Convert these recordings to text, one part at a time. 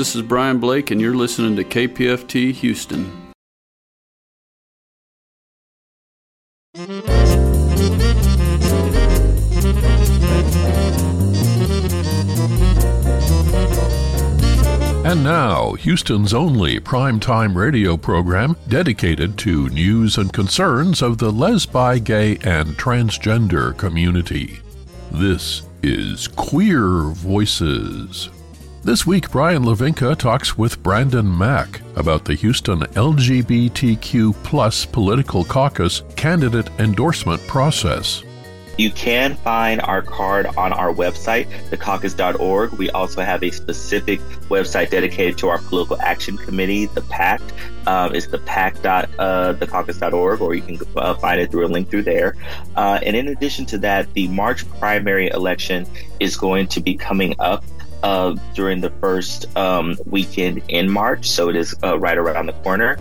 This is Brian Blake, and you're listening to KPFT Houston. And now, Houston's only primetime radio program dedicated to news and concerns of the lesbi, gay, and transgender community. This is Queer Voices. This week, Brian Lavinka talks with Brandon Mack about the Houston LGBTQ plus political caucus candidate endorsement process. You can find our card on our website, thecaucus.org. We also have a specific website dedicated to our political action committee, the PAC. Um, it's the pac.thecaucus.org, uh, or you can uh, find it through a link through there. Uh, and in addition to that, the March primary election is going to be coming up uh, during the first um, weekend in March, so it is uh, right around the corner.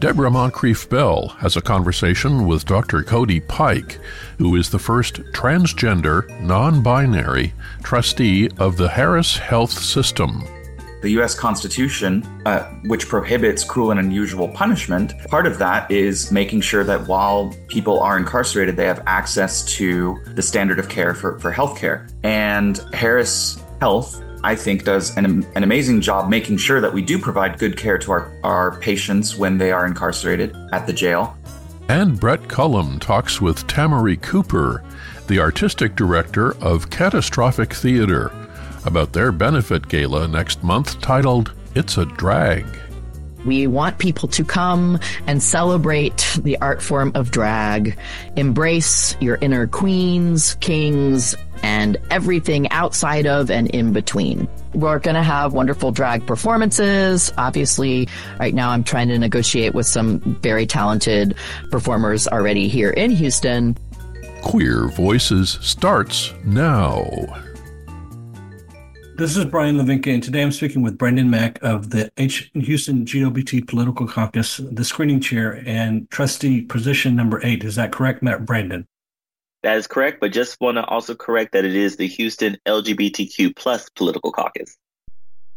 Deborah Moncrief Bell has a conversation with Dr. Cody Pike, who is the first transgender, non binary trustee of the Harris Health System. The U.S. Constitution, uh, which prohibits cruel and unusual punishment, part of that is making sure that while people are incarcerated, they have access to the standard of care for, for health care. And Harris Health I think, does an, an amazing job making sure that we do provide good care to our, our patients when they are incarcerated at the jail. And Brett Cullum talks with Tamarie Cooper, the artistic director of Catastrophic Theater, about their benefit gala next month titled It's a Drag. We want people to come and celebrate the art form of drag, embrace your inner queens, kings, and everything outside of and in between. We're going to have wonderful drag performances. Obviously, right now I'm trying to negotiate with some very talented performers already here in Houston. Queer Voices starts now. This is Brian Lavinka, and today I'm speaking with Brandon Mack of the H- Houston GLBT Political Caucus, the screening chair and trustee position number eight. Is that correct, Matt Brandon? That is correct, but just want to also correct that it is the Houston LGBTQ plus political caucus.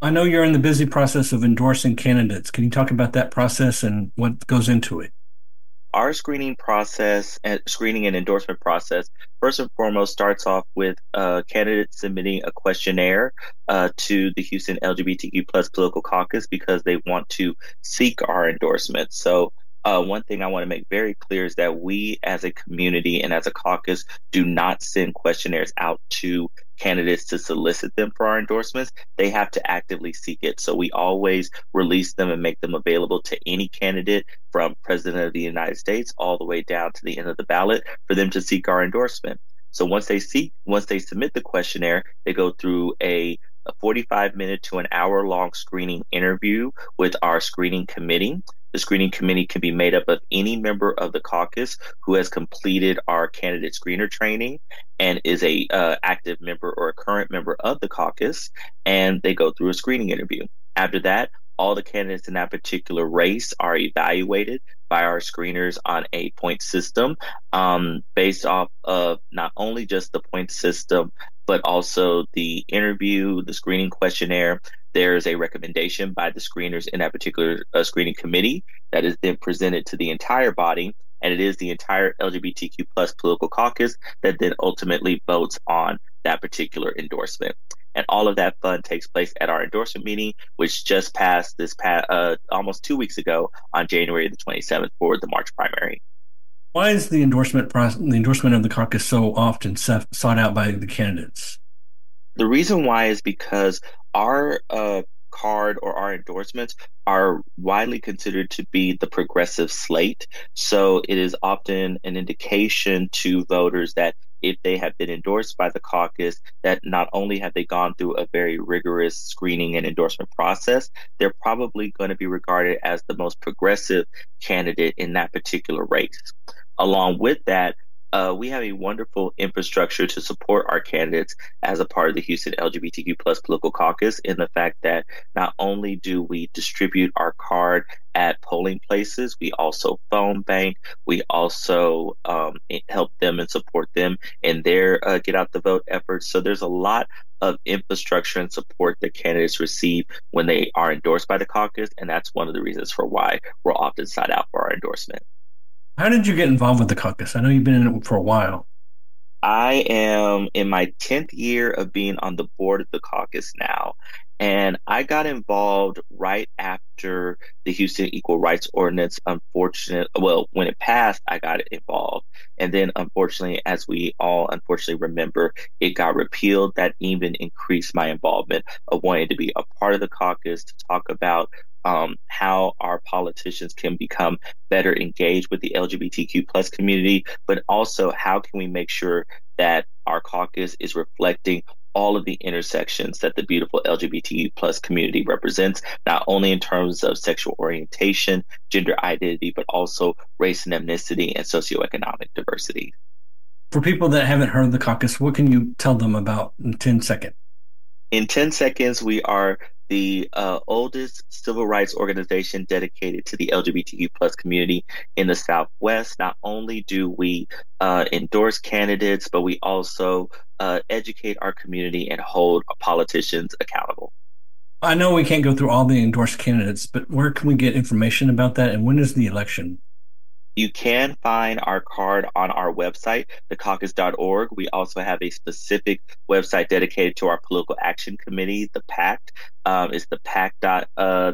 I know you're in the busy process of endorsing candidates. Can you talk about that process and what goes into it? Our screening process screening and endorsement process, first and foremost, starts off with a candidate submitting a questionnaire uh, to the Houston LGBTQ plus political caucus because they want to seek our endorsement. So uh, one thing I want to make very clear is that we as a community and as a caucus do not send questionnaires out to candidates to solicit them for our endorsements. They have to actively seek it. So we always release them and make them available to any candidate from President of the United States all the way down to the end of the ballot for them to seek our endorsement. So once they seek, once they submit the questionnaire, they go through a a 45 minute to an hour long screening interview with our screening committee. The screening committee can be made up of any member of the caucus who has completed our candidate screener training and is a uh, active member or a current member of the caucus, and they go through a screening interview. After that, all the candidates in that particular race are evaluated by our screeners on a point system um, based off of not only just the point system, but also the interview, the screening questionnaire, there's a recommendation by the screeners in that particular uh, screening committee that is then presented to the entire body. And it is the entire LGBTQ plus political caucus that then ultimately votes on that particular endorsement. And all of that fun takes place at our endorsement meeting, which just passed this past, uh, almost two weeks ago on January the 27th for the March primary. Why is the endorsement process, the endorsement of the caucus so often sought out by the candidates? The reason why is because our uh, card or our endorsements are widely considered to be the progressive slate. So it is often an indication to voters that if they have been endorsed by the caucus, that not only have they gone through a very rigorous screening and endorsement process, they're probably going to be regarded as the most progressive candidate in that particular race. Along with that, uh, we have a wonderful infrastructure to support our candidates as a part of the Houston LGBTQ plus political caucus in the fact that not only do we distribute our card at polling places, we also phone bank, we also um, help them and support them in their uh, get out the vote efforts. So there's a lot of infrastructure and support that candidates receive when they are endorsed by the caucus, and that's one of the reasons for why we're often sought out for our endorsement. How did you get involved with the caucus? I know you've been in it for a while. I am in my 10th year of being on the board of the caucus now. And I got involved right after the Houston Equal Rights Ordinance, unfortunate, well, when it passed, I got involved. And then, unfortunately, as we all unfortunately remember, it got repealed. That even increased my involvement of wanting to be a part of the caucus to talk about um, how our politicians can become better engaged with the LGBTQ plus community, but also how can we make sure that our caucus is reflecting all of the intersections that the beautiful LGBT plus community represents, not only in terms of sexual orientation, gender identity, but also race and ethnicity and socioeconomic diversity. For people that haven't heard the caucus, what can you tell them about in 10 seconds? In 10 seconds, we are the uh, oldest civil rights organization dedicated to the LGBTQ plus community in the Southwest. Not only do we uh, endorse candidates, but we also uh, educate our community and hold politicians accountable. I know we can't go through all the endorsed candidates, but where can we get information about that? And when is the election? You can find our card on our website, thecaucus.org. We also have a specific website dedicated to our political action committee, the PAC. Um, it's the PACT. Uh,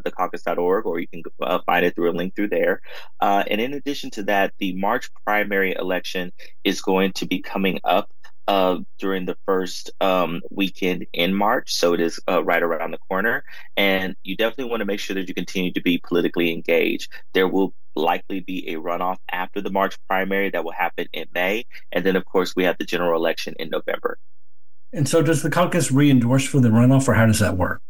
or you can uh, find it through a link through there. Uh, and in addition to that, the March primary election is going to be coming up uh, during the first um, weekend in March. So it is uh, right around the corner. And you definitely want to make sure that you continue to be politically engaged. There will likely be a runoff after the March primary that will happen in May. And then, of course, we have the general election in November. And so, does the caucus re endorse for the runoff, or how does that work?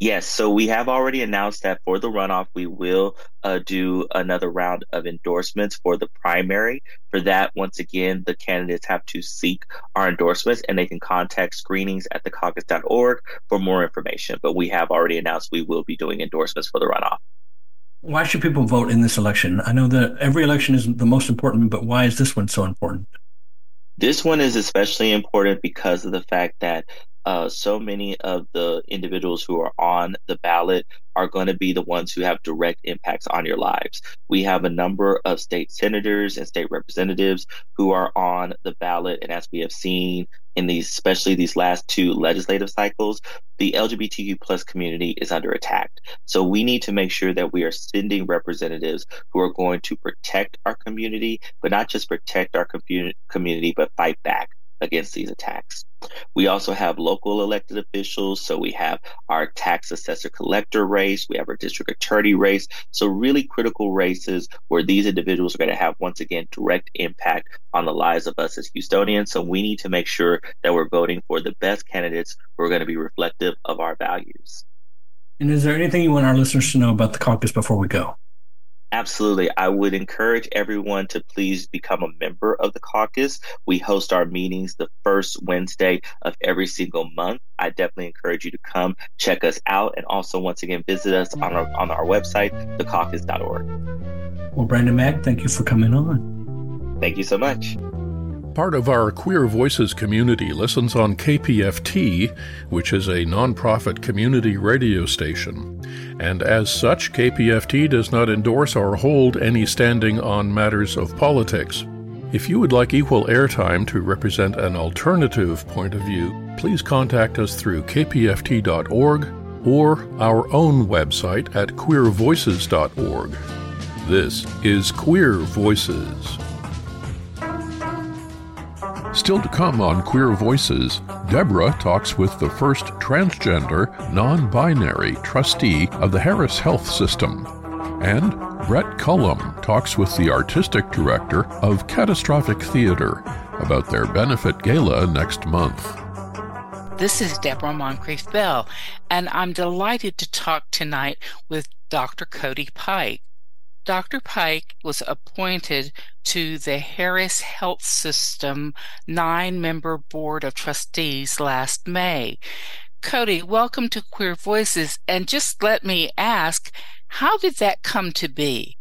Yes, so we have already announced that for the runoff, we will uh, do another round of endorsements for the primary. For that, once again, the candidates have to seek our endorsements and they can contact screenings at the thecaucus.org for more information. But we have already announced we will be doing endorsements for the runoff. Why should people vote in this election? I know that every election is the most important, but why is this one so important? This one is especially important because of the fact that uh, so many of the individuals who are on the ballot are going to be the ones who have direct impacts on your lives. We have a number of state senators and state representatives who are on the ballot. And as we have seen in these, especially these last two legislative cycles, the LGBTQ plus community is under attack. So we need to make sure that we are sending representatives who are going to protect our community, but not just protect our community, but fight back against these attacks. We also have local elected officials. So we have our tax assessor collector race, we have our district attorney race. So, really critical races where these individuals are going to have, once again, direct impact on the lives of us as Houstonians. So, we need to make sure that we're voting for the best candidates who are going to be reflective of our values. And is there anything you want our listeners to know about the caucus before we go? Absolutely. I would encourage everyone to please become a member of the caucus. We host our meetings the first Wednesday of every single month. I definitely encourage you to come check us out and also once again visit us on our on our website, thecaucus.org. Well, Brandon Mack, thank you for coming on. Thank you so much. Part of our Queer Voices community listens on KPFT, which is a nonprofit community radio station. And as such, KPFT does not endorse or hold any standing on matters of politics. If you would like equal airtime to represent an alternative point of view, please contact us through kpft.org or our own website at queervoices.org. This is Queer Voices. Still to come on Queer Voices, Deborah talks with the first transgender, non binary trustee of the Harris Health System. And Brett Cullum talks with the artistic director of Catastrophic Theater about their benefit gala next month. This is Deborah Moncrief Bell, and I'm delighted to talk tonight with Dr. Cody Pike. Dr. Pike was appointed to the Harris Health System nine member board of trustees last May. Cody, welcome to Queer Voices. And just let me ask, how did that come to be?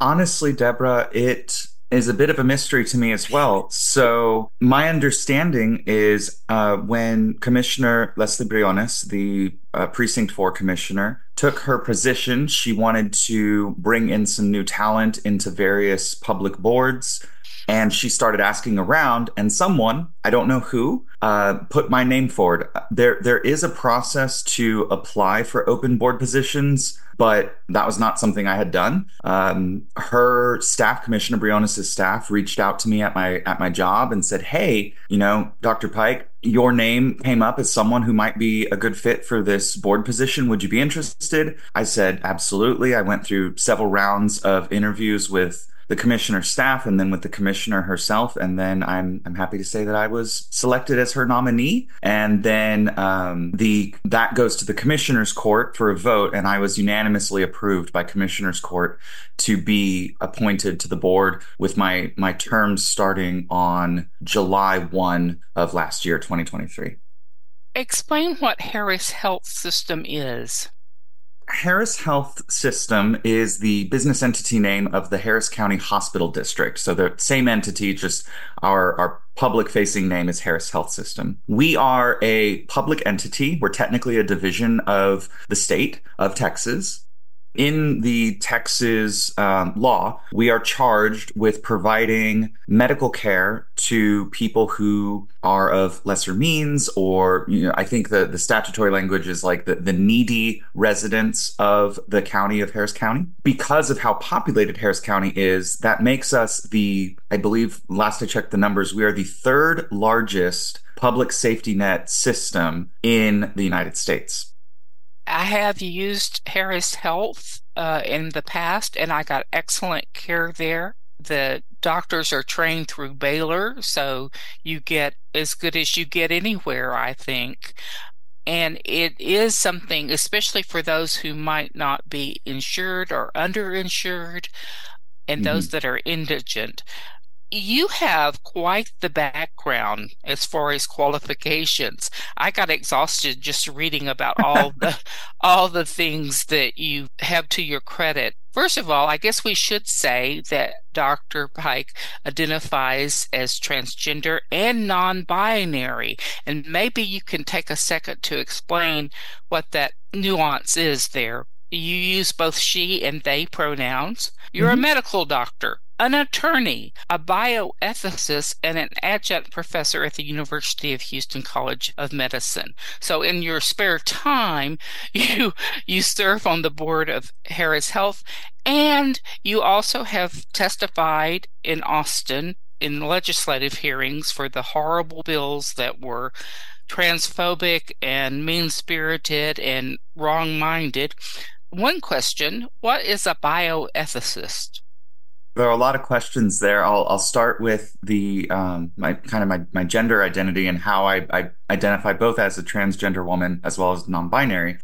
Honestly, Deborah, it is a bit of a mystery to me as well. So, my understanding is uh, when Commissioner Lesley Briones, the uh, Precinct 4 commissioner, took her position, she wanted to bring in some new talent into various public boards. And she started asking around, and someone, I don't know who, uh, put my name forward. There, there is a process to apply for open board positions but that was not something I had done. Um, her staff, Commissioner Briones' staff, reached out to me at my at my job and said, "Hey, you know, Dr. Pike, your name came up as someone who might be a good fit for this board position. Would you be interested?" I said, "Absolutely." I went through several rounds of interviews with the commissioner's staff and then with the commissioner herself. And then I'm I'm happy to say that I was selected as her nominee. And then um, the that goes to the commissioner's court for a vote, and I was unanimously approved by commissioner's court to be appointed to the board with my my terms starting on July one of last year, 2023. Explain what Harris Health System is. Harris Health System is the business entity name of the Harris County Hospital District. So the same entity, just our, our public facing name is Harris Health System. We are a public entity. We're technically a division of the state of Texas. In the Texas um, law, we are charged with providing medical care to people who are of lesser means, or you know, I think the, the statutory language is like the, the needy residents of the county of Harris County. Because of how populated Harris County is, that makes us the, I believe, last I checked the numbers, we are the third largest public safety net system in the United States. I have used Harris Health uh, in the past, and I got excellent care there. The doctors are trained through Baylor, so you get as good as you get anywhere, I think. And it is something, especially for those who might not be insured or underinsured, and mm-hmm. those that are indigent you have quite the background as far as qualifications. I got exhausted just reading about all the all the things that you have to your credit. First of all, I guess we should say that Dr. Pike identifies as transgender and non-binary, and maybe you can take a second to explain what that nuance is there. You use both she and they pronouns. You're mm-hmm. a medical doctor an attorney, a bioethicist, and an adjunct professor at the University of Houston College of Medicine. So in your spare time, you you serve on the board of Harris Health and you also have testified in Austin in legislative hearings for the horrible bills that were transphobic and mean spirited and wrong minded. One question What is a bioethicist? There are a lot of questions there. I'll, I'll start with the um, my kind of my, my gender identity and how I, I identify both as a transgender woman as well as non-binary.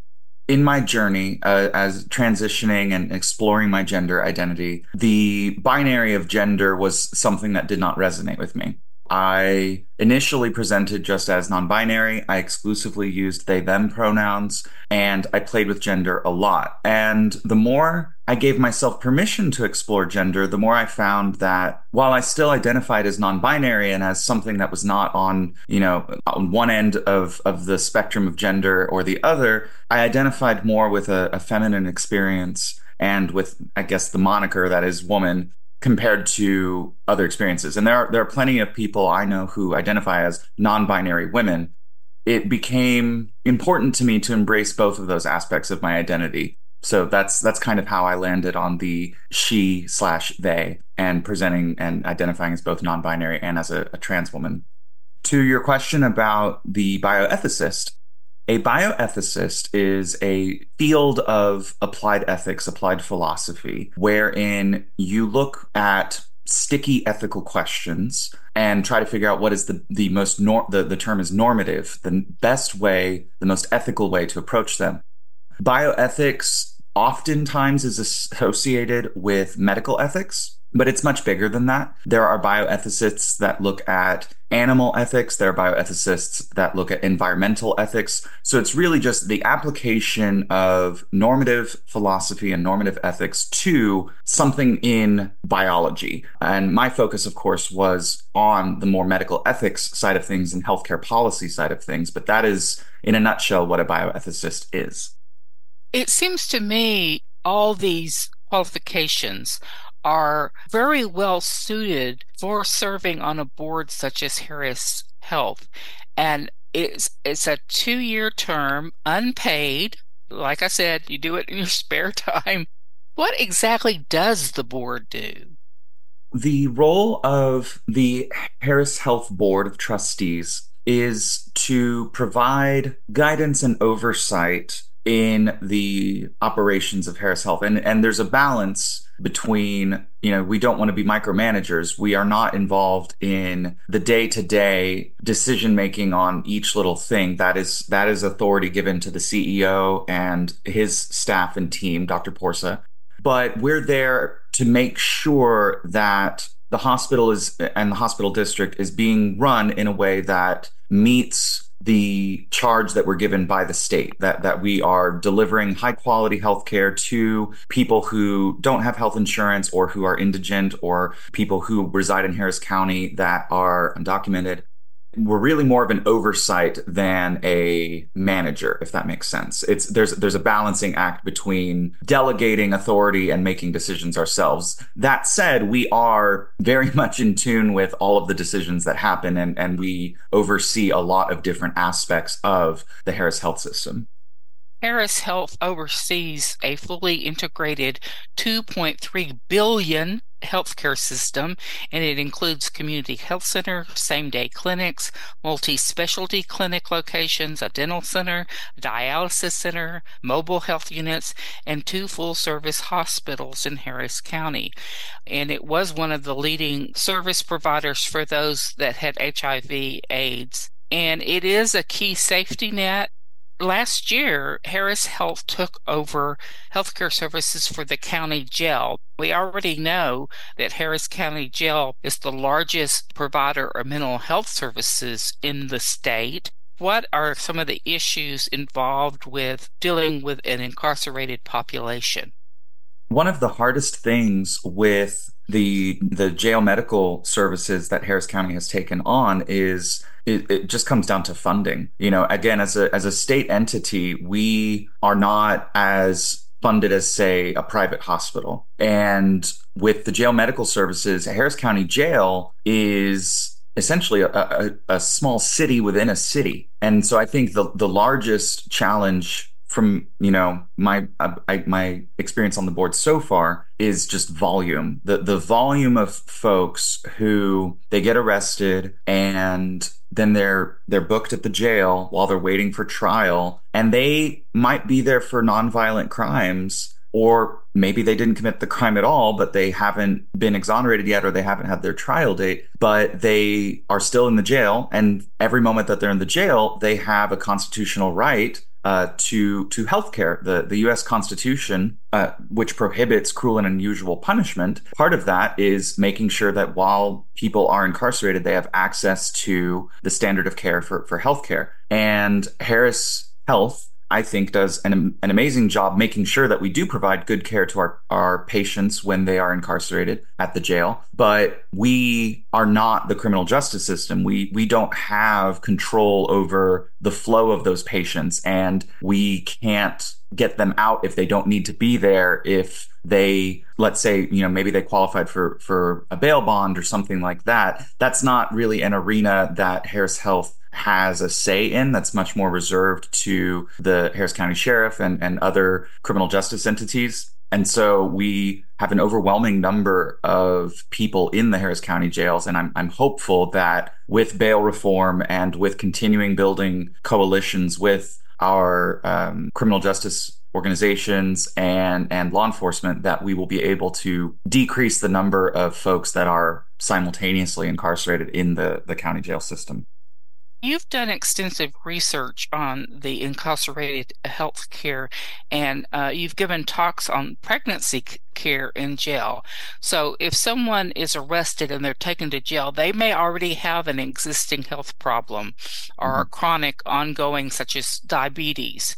In my journey uh, as transitioning and exploring my gender identity, the binary of gender was something that did not resonate with me. I initially presented just as non binary. I exclusively used they them pronouns and I played with gender a lot. And the more I gave myself permission to explore gender, the more I found that while I still identified as non-binary and as something that was not on, you know, on one end of, of the spectrum of gender or the other, I identified more with a, a feminine experience and with, I guess, the moniker that is woman compared to other experiences. And there are, there are plenty of people I know who identify as non-binary women. It became important to me to embrace both of those aspects of my identity. So that's that's kind of how I landed on the she slash they and presenting and identifying as both non-binary and as a, a trans woman. To your question about the bioethicist, a bioethicist is a field of applied ethics, applied philosophy, wherein you look at sticky ethical questions and try to figure out what is the, the most nor- the, the term is normative, the best way, the most ethical way to approach them. Bioethics oftentimes is associated with medical ethics but it's much bigger than that. There are bioethicists that look at animal ethics. There are bioethicists that look at environmental ethics. So it's really just the application of normative philosophy and normative ethics to something in biology. And my focus, of course, was on the more medical ethics side of things and healthcare policy side of things. But that is, in a nutshell, what a bioethicist is. It seems to me all these qualifications are very well suited for serving on a board such as Harris Health. And it's it's a two year term, unpaid. Like I said, you do it in your spare time. What exactly does the board do? The role of the Harris Health Board of Trustees is to provide guidance and oversight in the operations of Harris Health. And, and there's a balance between, you know, we don't want to be micromanagers. We are not involved in the day to day decision making on each little thing. That is, that is authority given to the CEO and his staff and team, Dr. Porsa. But we're there to make sure that the hospital is and the hospital district is being run in a way that meets the charge that we're given by the state that that we are delivering high quality health care to people who don't have health insurance or who are indigent or people who reside in Harris County that are undocumented we're really more of an oversight than a manager if that makes sense. It's there's there's a balancing act between delegating authority and making decisions ourselves. That said we are very much in tune with all of the decisions that happen and and we oversee a lot of different aspects of the Harris health system. Harris Health oversees a fully integrated 2.3 billion healthcare system, and it includes community health center, same day clinics, multi specialty clinic locations, a dental center, a dialysis center, mobile health units, and two full service hospitals in Harris County. And it was one of the leading service providers for those that had HIV AIDS. And it is a key safety net last year, Harris Health took over healthcare services for the county jail. We already know that Harris County Jail is the largest provider of mental health services in the state. What are some of the issues involved with dealing with an incarcerated population? One of the hardest things with the the jail medical services that Harris County has taken on is it, it, just comes down to funding. You know, again, as a as a state entity, we are not as funded as say a private hospital. And with the jail medical services, Harris County Jail is essentially a, a, a small city within a city. And so I think the the largest challenge from you know my uh, I, my experience on the board so far is just volume. The the volume of folks who they get arrested and then they're they're booked at the jail while they're waiting for trial and they might be there for nonviolent crimes or maybe they didn't commit the crime at all but they haven't been exonerated yet or they haven't had their trial date but they are still in the jail and every moment that they're in the jail they have a constitutional right uh, to to healthcare. The the U.S. Constitution, uh, which prohibits cruel and unusual punishment, part of that is making sure that while people are incarcerated, they have access to the standard of care for for healthcare. And Harris Health I think does an, an amazing job making sure that we do provide good care to our, our patients when they are incarcerated at the jail. But we are not the criminal justice system. We, we don't have control over the flow of those patients and we can't get them out if they don't need to be there. If they, let's say, you know, maybe they qualified for, for a bail bond or something like that. That's not really an arena that Harris Health has a say in that's much more reserved to the Harris County Sheriff and, and other criminal justice entities. And so we have an overwhelming number of people in the Harris County jails. And I'm, I'm hopeful that with bail reform and with continuing building coalitions with our um, criminal justice organizations and, and law enforcement, that we will be able to decrease the number of folks that are simultaneously incarcerated in the, the county jail system. You've done extensive research on the incarcerated health care, and uh, you've given talks on pregnancy care in jail. So, if someone is arrested and they're taken to jail, they may already have an existing health problem or mm-hmm. chronic ongoing, such as diabetes,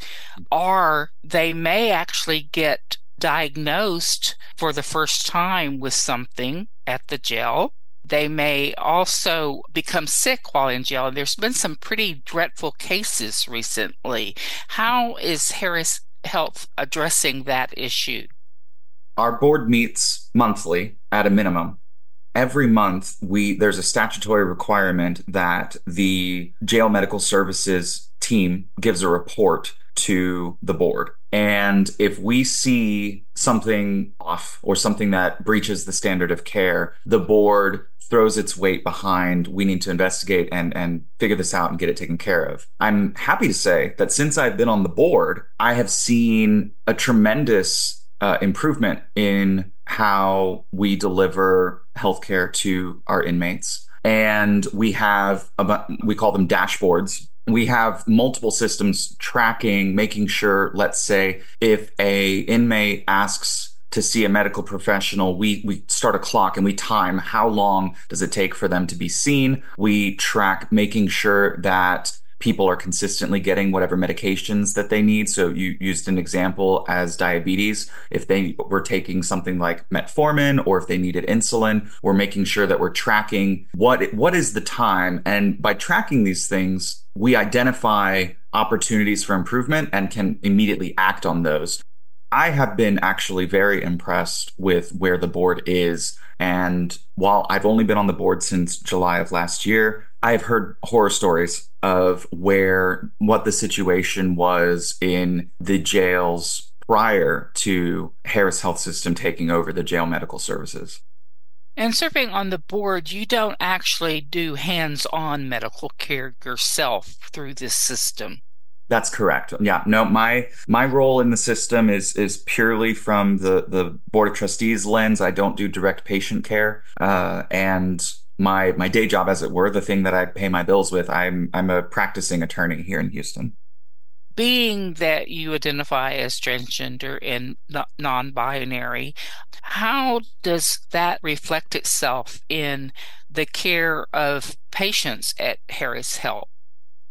or they may actually get diagnosed for the first time with something at the jail they may also become sick while in jail. There's been some pretty dreadful cases recently. How is Harris Health addressing that issue? Our board meets monthly at a minimum. Every month, we there's a statutory requirement that the jail medical services team gives a report to the board. And if we see something off or something that breaches the standard of care, the board throws its weight behind we need to investigate and and figure this out and get it taken care of. I'm happy to say that since I've been on the board, I have seen a tremendous uh, improvement in how we deliver healthcare to our inmates. And we have, about, we call them dashboards we have multiple systems tracking making sure let's say if a inmate asks to see a medical professional, we, we start a clock and we time how long does it take for them to be seen. We track making sure that people are consistently getting whatever medications that they need. So you used an example as diabetes. If they were taking something like metformin or if they needed insulin, we're making sure that we're tracking what, what is the time. And by tracking these things, we identify opportunities for improvement and can immediately act on those. I have been actually very impressed with where the board is. And while I've only been on the board since July of last year, I've heard horror stories of where what the situation was in the jails prior to Harris Health System taking over the jail medical services. And serving on the board, you don't actually do hands on medical care yourself through this system. That's correct. Yeah. No, my my role in the system is is purely from the the board of trustees lens. I don't do direct patient care, uh, and my my day job, as it were, the thing that I pay my bills with. I'm I'm a practicing attorney here in Houston. Being that you identify as transgender and non-binary, how does that reflect itself in the care of patients at Harris Health?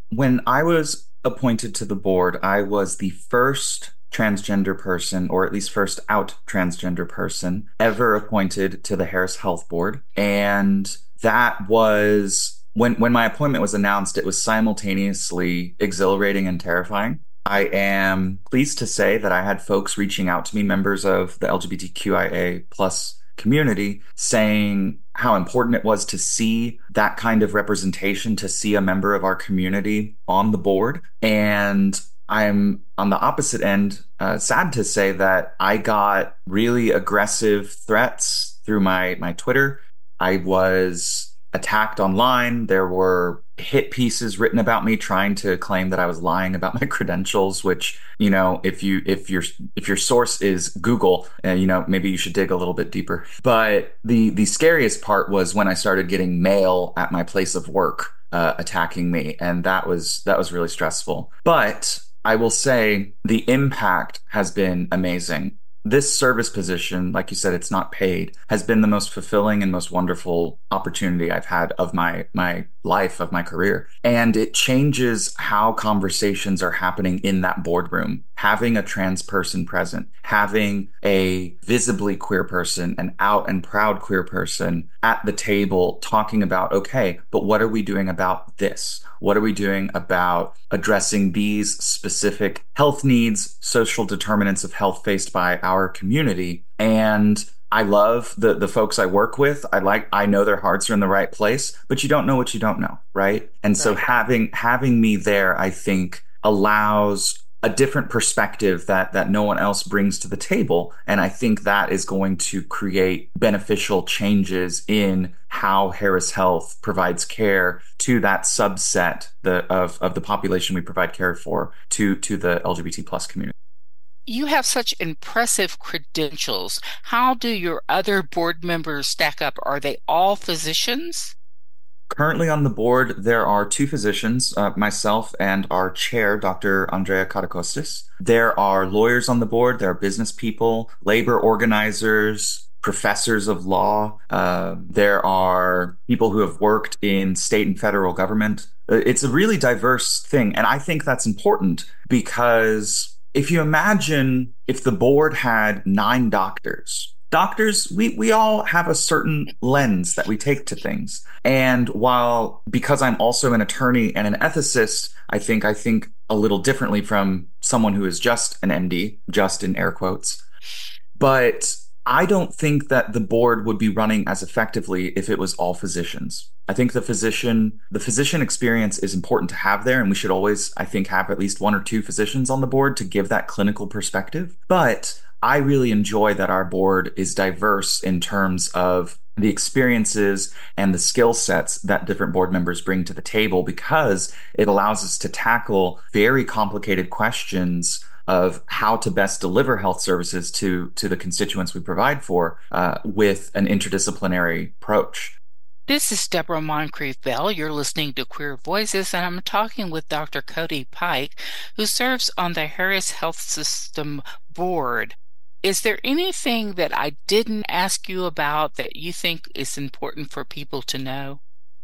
When I was appointed to the board, I was the first transgender person, or at least first out transgender person, ever appointed to the Harris Health Board. And that was when when my appointment was announced, it was simultaneously exhilarating and terrifying. I am pleased to say that I had folks reaching out to me, members of the LGBTQIA plus community saying how important it was to see that kind of representation, to see a member of our community on the board. And I'm on the opposite end, uh, sad to say that I got really aggressive threats through my, my Twitter. I was attacked online. There were hit pieces written about me trying to claim that I was lying about my credentials, which, you know, if you, if your, if your source is Google, uh, you know, maybe you should dig a little bit deeper. But the, the scariest part was when I started getting mail at my place of work, uh, attacking me. And that was, that was really stressful. But I will say the impact has been amazing this service position, like you said, it's not paid, has been the most fulfilling and most wonderful opportunity I've had of my my life, of my career. And it changes how conversations are happening in that boardroom. Having a trans person present, having a visibly queer person, an out and proud queer person at the table talking about, okay, but what are we doing about this? What are we doing about addressing these specific health needs, social determinants of health faced by our community? And I love the the folks I work with. I like I know their hearts are in the right place, but you don't know what you don't know, right? And right. so having having me there, I think allows a different perspective that that no one else brings to the table and i think that is going to create beneficial changes in how harris health provides care to that subset the, of, of the population we provide care for to to the lgbt plus community you have such impressive credentials how do your other board members stack up are they all physicians Currently on the board, there are two physicians, uh, myself and our chair, Dr. Andrea Caracostis. There are lawyers on the board, there are business people, labor organizers, professors of law. Uh, there are people who have worked in state and federal government. Uh, it's a really diverse thing. And I think that's important because if you imagine if the board had nine doctors, doctors, we, we all have a certain lens that we take to things. And while, because I'm also an attorney and an ethicist, I think I think a little differently from someone who is just an MD, just in air quotes. But I don't think that the board would be running as effectively if it was all physicians. I think the physician, the physician experience is important to have there. And we should always, I think, have at least one or two physicians on the board to give that clinical perspective. But I really enjoy that our board is diverse in terms of the experiences and the skill sets that different board members bring to the table because it allows us to tackle very complicated questions of how to best deliver health services to to the constituents we provide for uh, with an interdisciplinary approach. This is Deborah Moncrief Bell. You're listening to Queer Voices, and I'm talking with Dr. Cody Pike, who serves on the Harris Health System Board. Is there anything that I didn't ask you about that you think is important for people to know?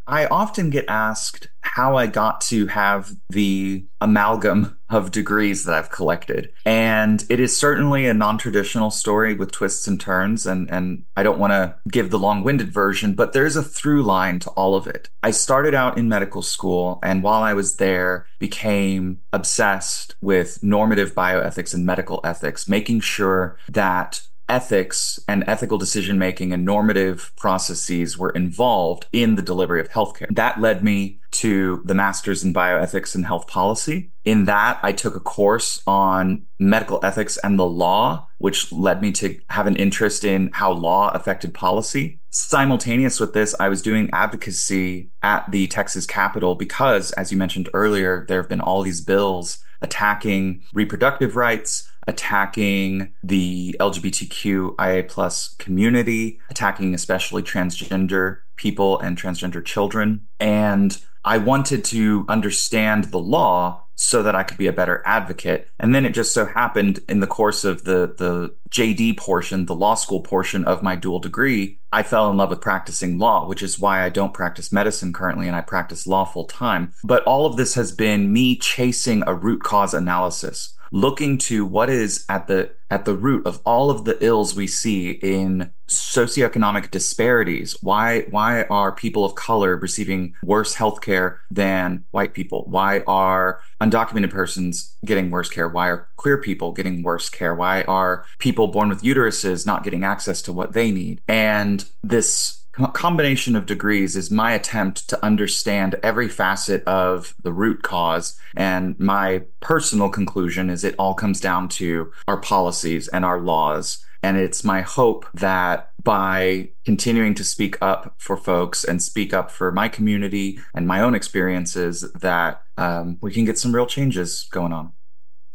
I often get asked how I got to have the amalgam of degrees that I've collected. And it is certainly a non-traditional story with twists and turns. And, and I don't want to give the long-winded version, but there's a through line to all of it. I started out in medical school and while I was there became obsessed with normative bioethics and medical ethics, making sure that ethics and ethical decision making and normative processes were involved in the delivery of healthcare. That led me to the master's in bioethics and health policy. In that, I took a course on medical ethics and the law, which led me to have an interest in how law affected policy. Simultaneous with this, I was doing advocacy at the Texas Capitol because, as you mentioned earlier, there have been all these bills attacking reproductive rights, attacking the LGBTQIA plus community, attacking especially transgender people and transgender children. And I wanted to understand the law so that I could be a better advocate. And then it just so happened in the course of the, the JD portion, the law school portion of my dual degree, I fell in love with practicing law, which is why I don't practice medicine currently and I practice law full time. But all of this has been me chasing a root cause analysis looking to what is at the at the root of all of the ills we see in socioeconomic disparities. Why why are people of color receiving worse health care than white people? Why are undocumented persons getting worse care? Why are queer people getting worse care? Why are people born with uteruses not getting access to what they need? And this combination of degrees is my attempt to understand every facet of the root cause. And my personal conclusion is it all comes down to our policies and our laws. And it's my hope that by continuing to speak up for folks and speak up for my community and my own experiences, that um, we can get some real changes going on.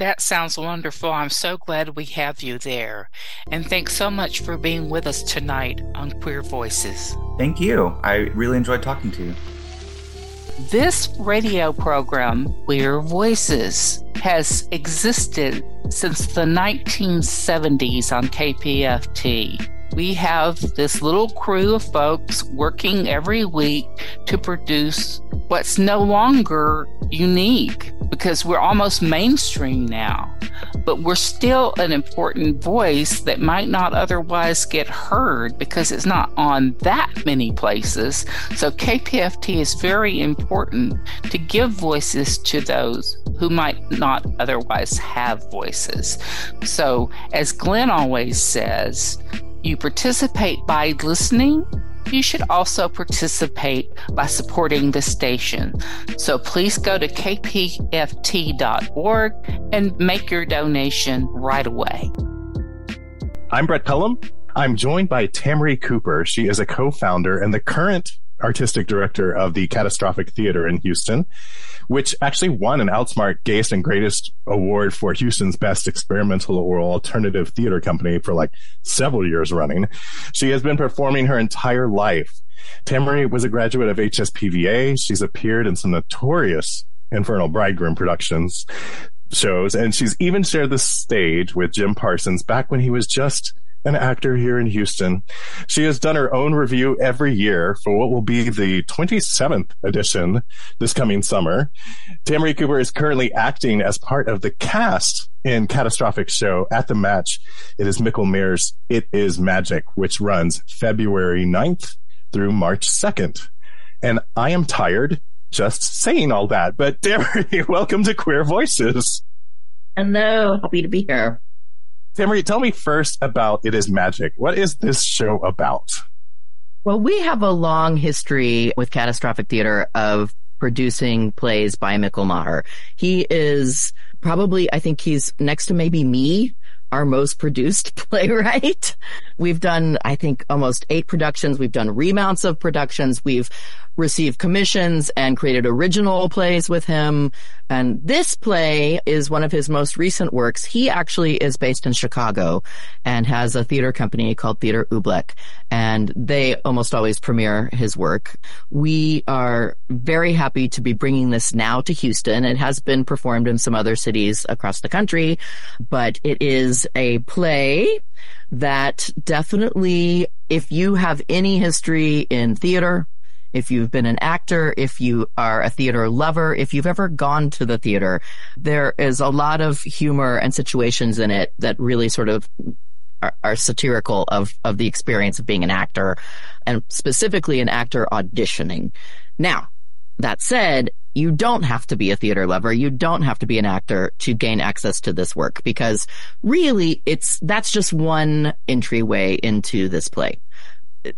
That sounds wonderful. I'm so glad we have you there. And thanks so much for being with us tonight on Queer Voices. Thank you. I really enjoyed talking to you. This radio program, Queer Voices, has existed since the 1970s on KPFT. We have this little crew of folks working every week to produce what's no longer unique because we're almost mainstream now, but we're still an important voice that might not otherwise get heard because it's not on that many places. So KPFT is very important to give voices to those who might not otherwise have voices. So, as Glenn always says, you participate by listening. You should also participate by supporting the station. So please go to kpft.org and make your donation right away. I'm Brett Cullum. I'm joined by Tamarie Cooper. She is a co founder and the current artistic director of the Catastrophic Theater in Houston, which actually won an Outsmart Gayest and Greatest award for Houston's best experimental or alternative theater company for like several years running. She has been performing her entire life. Tamarie was a graduate of HSPVA. She's appeared in some notorious Infernal Bridegroom productions shows, and she's even shared the stage with Jim Parsons back when he was just an actor here in Houston. She has done her own review every year for what will be the 27th edition this coming summer. Tamarie Cooper is currently acting as part of the cast in Catastrophic Show at the match. It is Mikkel Maher's It Is Magic, which runs February 9th through March 2nd. And I am tired just saying all that, but Tamarie, welcome to Queer Voices. Hello, happy to be here. Tamarie, tell me first about It Is Magic. What is this show about? Well, we have a long history with Catastrophic Theater of producing plays by Mikkel Maher. He is probably, I think he's next to maybe me, our most produced playwright. We've done, I think, almost eight productions. We've done remounts of productions. We've received commissions and created original plays with him. And this play is one of his most recent works. He actually is based in Chicago and has a theater company called Theater Oobleck, and they almost always premiere his work. We are very happy to be bringing this now to Houston. It has been performed in some other cities across the country, but it is a play that definitely, if you have any history in theater, if you've been an actor, if you are a theater lover, if you've ever gone to the theater, there is a lot of humor and situations in it that really sort of are, are, satirical of, of the experience of being an actor and specifically an actor auditioning. Now, that said, you don't have to be a theater lover. You don't have to be an actor to gain access to this work because really it's, that's just one entryway into this play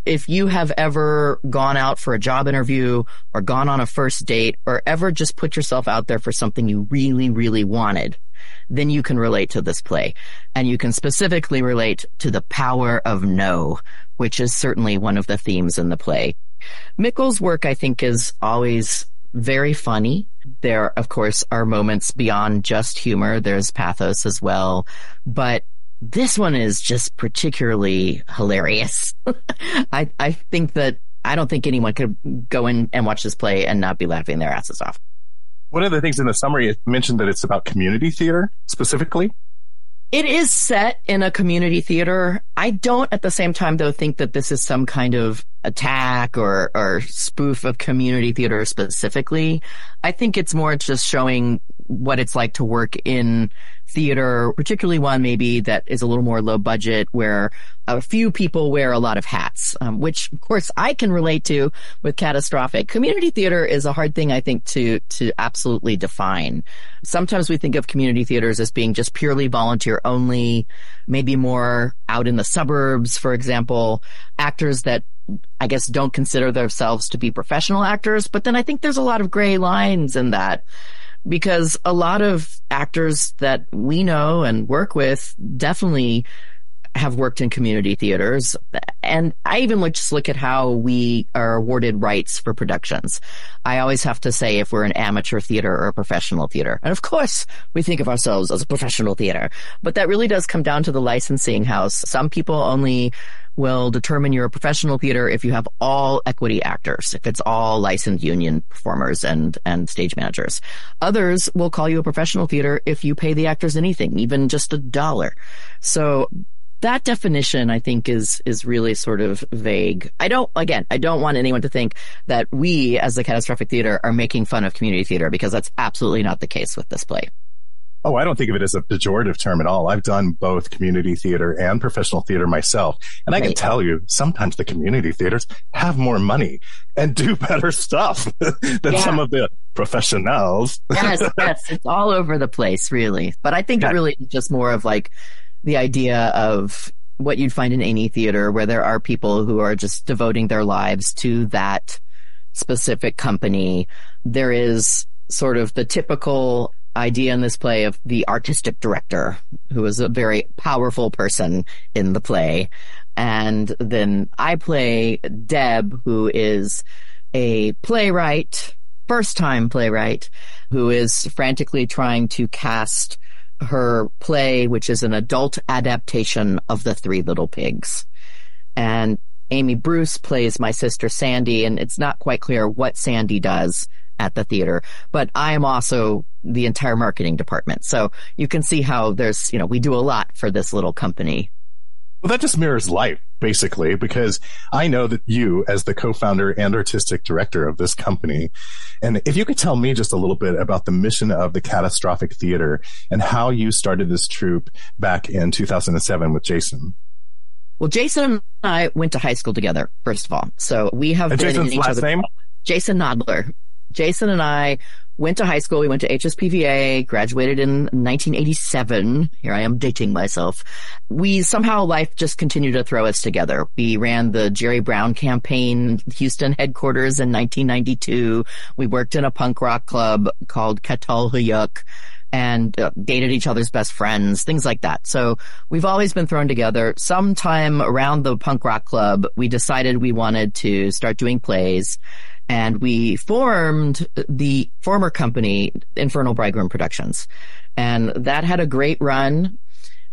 if you have ever gone out for a job interview or gone on a first date or ever just put yourself out there for something you really, really wanted, then you can relate to this play. And you can specifically relate to the power of no, which is certainly one of the themes in the play. Mikkel's work, I think, is always very funny. There, of course, are moments beyond just humor. There's pathos as well, but this one is just particularly hilarious. I, I think that I don't think anyone could go in and watch this play and not be laughing their asses off. One of the things in the summary it mentioned that it's about community theater specifically. It is set in a community theater. I don't at the same time though think that this is some kind of attack or, or spoof of community theater specifically. I think it's more just showing what it's like to work in theater, particularly one maybe that is a little more low budget where a few people wear a lot of hats, um, which of course I can relate to with catastrophic. Community theater is a hard thing, I think, to, to absolutely define. Sometimes we think of community theaters as being just purely volunteer only, maybe more out in the suburbs, for example, actors that I guess don't consider themselves to be professional actors, but then I think there's a lot of gray lines in that because a lot of actors that we know and work with definitely have worked in community theaters. And I even look, just look at how we are awarded rights for productions. I always have to say if we're an amateur theater or a professional theater. And of course, we think of ourselves as a professional theater, but that really does come down to the licensing house. Some people only will determine you're a professional theater if you have all equity actors, if it's all licensed union performers and, and stage managers. Others will call you a professional theater if you pay the actors anything, even just a dollar. So that definition, I think, is is really sort of vague. I don't, again, I don't want anyone to think that we, as the Catastrophic Theater, are making fun of community theater because that's absolutely not the case with this play. Oh, I don't think of it as a pejorative term at all. I've done both community theater and professional theater myself. And I can tell you, sometimes the community theaters have more money and do better stuff than yeah. some of the professionals. yes, yes. It's all over the place, really. But I think yeah. it really is just more of like the idea of what you'd find in any theater where there are people who are just devoting their lives to that specific company. There is sort of the typical idea in this play of the artistic director, who is a very powerful person in the play. And then I play Deb, who is a playwright, first time playwright, who is frantically trying to cast her play, which is an adult adaptation of The Three Little Pigs. And Amy Bruce plays my sister Sandy, and it's not quite clear what Sandy does at the theater, but I am also the entire marketing department. So you can see how there's, you know, we do a lot for this little company. Well, that just mirrors life, basically, because I know that you, as the co-founder and artistic director of this company, and if you could tell me just a little bit about the mission of the Catastrophic Theater and how you started this troupe back in 2007 with Jason. Well, Jason and I went to high school together, first of all. So we have and been Jason's in each last other. name? Jason Nodler. Jason and I went to high school. We went to HSPVA, graduated in 1987. Here I am dating myself. We somehow life just continued to throw us together. We ran the Jerry Brown campaign, Houston headquarters in 1992. We worked in a punk rock club called Catal Huyuk and uh, dated each other's best friends, things like that. So we've always been thrown together. Sometime around the punk rock club, we decided we wanted to start doing plays and we formed the former company, Infernal Bridegroom Productions. And that had a great run.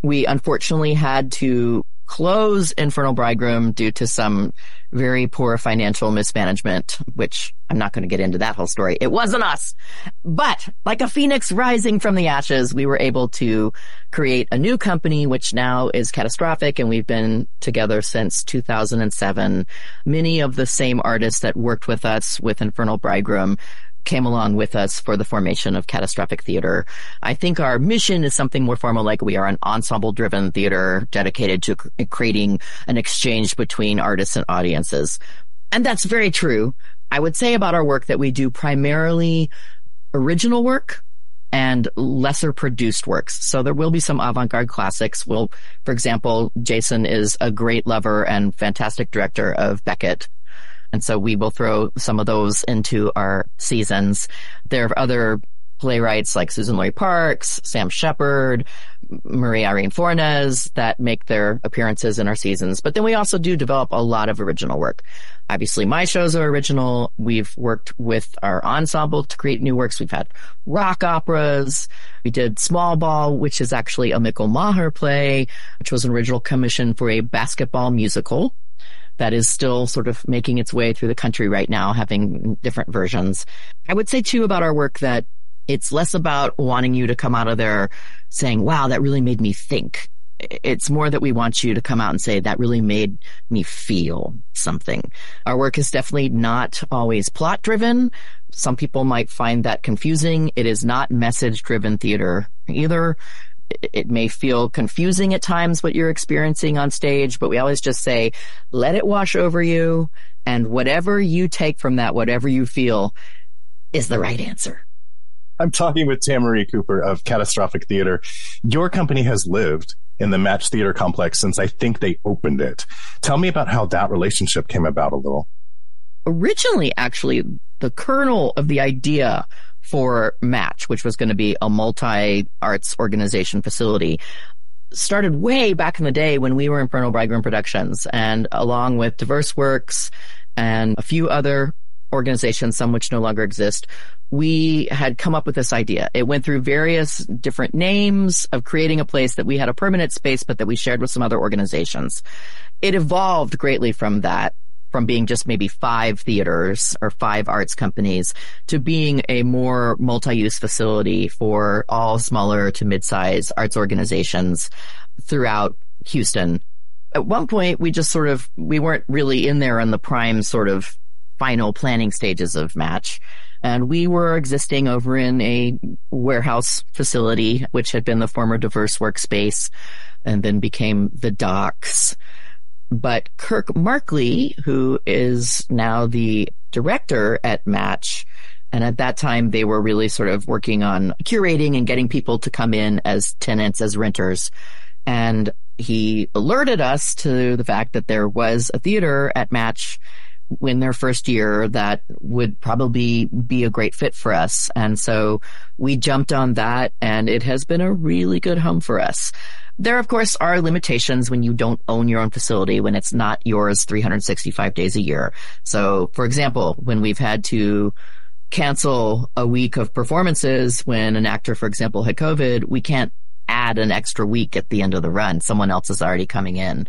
We unfortunately had to close Infernal Bridegroom due to some very poor financial mismanagement, which I'm not going to get into that whole story. It wasn't us. But like a phoenix rising from the ashes, we were able to create a new company, which now is catastrophic. And we've been together since 2007. Many of the same artists that worked with us with Infernal Bridegroom came along with us for the formation of catastrophic theater. I think our mission is something more formal, like we are an ensemble driven theater dedicated to creating an exchange between artists and audiences. And that's very true. I would say about our work that we do primarily original work and lesser produced works. So there will be some avant-garde classics. Will, for example, Jason is a great lover and fantastic director of Beckett and so we will throw some of those into our seasons. There are other playwrights like Suzan-Lori Parks, Sam Shepard, Maria Irene Fornes that make their appearances in our seasons. But then we also do develop a lot of original work. Obviously, my shows are original. We've worked with our ensemble to create new works. We've had rock operas. We did Small Ball, which is actually a Mikkel Maher play, which was an original commission for a basketball musical that is still sort of making its way through the country right now, having different versions. I would say too about our work that it's less about wanting you to come out of there saying, wow, that really made me think. It's more that we want you to come out and say, that really made me feel something. Our work is definitely not always plot driven. Some people might find that confusing. It is not message driven theater either it may feel confusing at times what you're experiencing on stage, but we always just say, let it wash over you. And whatever you take from that, whatever you feel is the right answer. I'm talking with Tamarie Cooper of Catastrophic Theater. Your company has lived in the Match Theater complex since I think they opened it. Tell me about how that relationship came about a little. Originally, actually, the kernel of the idea for Match, which was going to be a multi arts organization facility, started way back in the day when we were Infernal Bridegroom Productions and along with Diverse Works and a few other organizations, some which no longer exist, we had come up with this idea. It went through various different names of creating a place that we had a permanent space, but that we shared with some other organizations. It evolved greatly from that from being just maybe five theaters or five arts companies to being a more multi-use facility for all smaller to mid-size arts organizations throughout Houston. At one point, we just sort of, we weren't really in there in the prime sort of final planning stages of match. And we were existing over in a warehouse facility, which had been the former diverse workspace and then became the docks. But Kirk Markley, who is now the director at Match, and at that time they were really sort of working on curating and getting people to come in as tenants, as renters. And he alerted us to the fact that there was a theater at Match in their first year that would probably be a great fit for us. And so we jumped on that and it has been a really good home for us. There, of course, are limitations when you don't own your own facility, when it's not yours 365 days a year. So, for example, when we've had to cancel a week of performances when an actor, for example, had COVID, we can't add an extra week at the end of the run. Someone else is already coming in.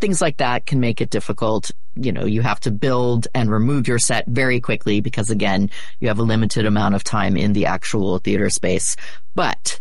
Things like that can make it difficult. You know, you have to build and remove your set very quickly because again, you have a limited amount of time in the actual theater space. But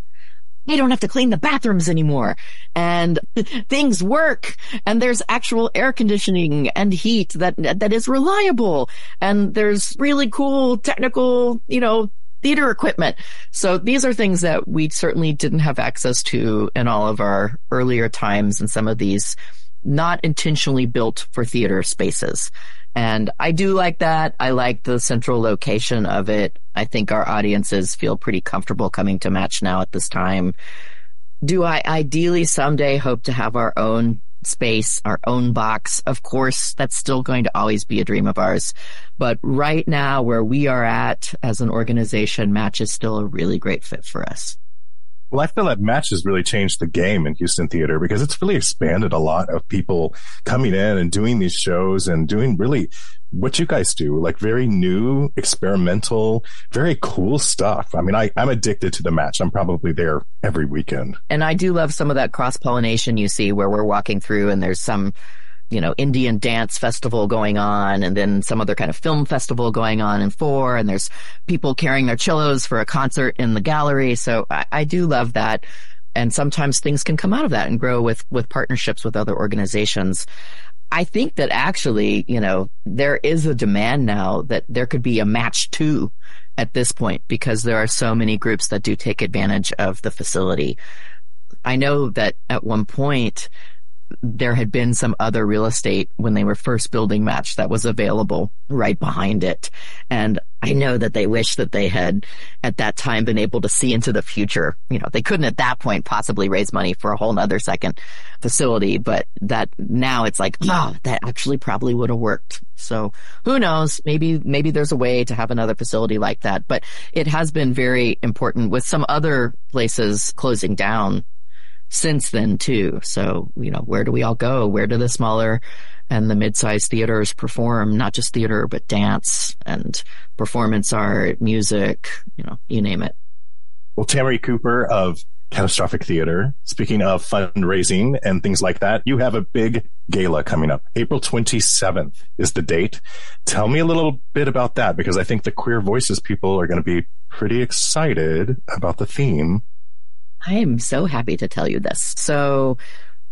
you don't have to clean the bathrooms anymore and things work and there's actual air conditioning and heat that that is reliable and there's really cool technical you know theater equipment. So these are things that we certainly didn't have access to in all of our earlier times and some of these not intentionally built for theater spaces. And I do like that. I like the central location of it. I think our audiences feel pretty comfortable coming to match now at this time. Do I ideally someday hope to have our own space, our own box. Of course, that's still going to always be a dream of ours. But right now, where we are at as an organization, Match is still a really great fit for us. Well, I feel that Match has really changed the game in Houston theater because it's really expanded a lot of people coming in and doing these shows and doing really what you guys do, like very new, experimental, very cool stuff. I mean, I, I'm addicted to the match. I'm probably there every weekend. And I do love some of that cross pollination you see where we're walking through and there's some you know, Indian dance festival going on and then some other kind of film festival going on in four. And there's people carrying their cellos for a concert in the gallery. So I, I do love that. And sometimes things can come out of that and grow with, with partnerships with other organizations. I think that actually, you know, there is a demand now that there could be a match two at this point because there are so many groups that do take advantage of the facility. I know that at one point there had been some other real estate when they were first building Match that was available right behind it. And I know that they wish that they had at that time been able to see into the future. You know, they couldn't at that point possibly raise money for a whole nother second facility, but that now it's like, oh, that actually probably would have worked. So who knows? Maybe, maybe there's a way to have another facility like that, but it has been very important with some other places closing down since then too. So, you know, where do we all go? Where do the smaller and the mid-sized theaters perform? Not just theater, but dance and performance art, music, you know, you name it. Well, Tamarie Cooper of Catastrophic Theater, speaking of fundraising and things like that, you have a big gala coming up. April 27th is the date. Tell me a little bit about that because I think the queer voices people are going to be pretty excited about the theme I am so happy to tell you this. So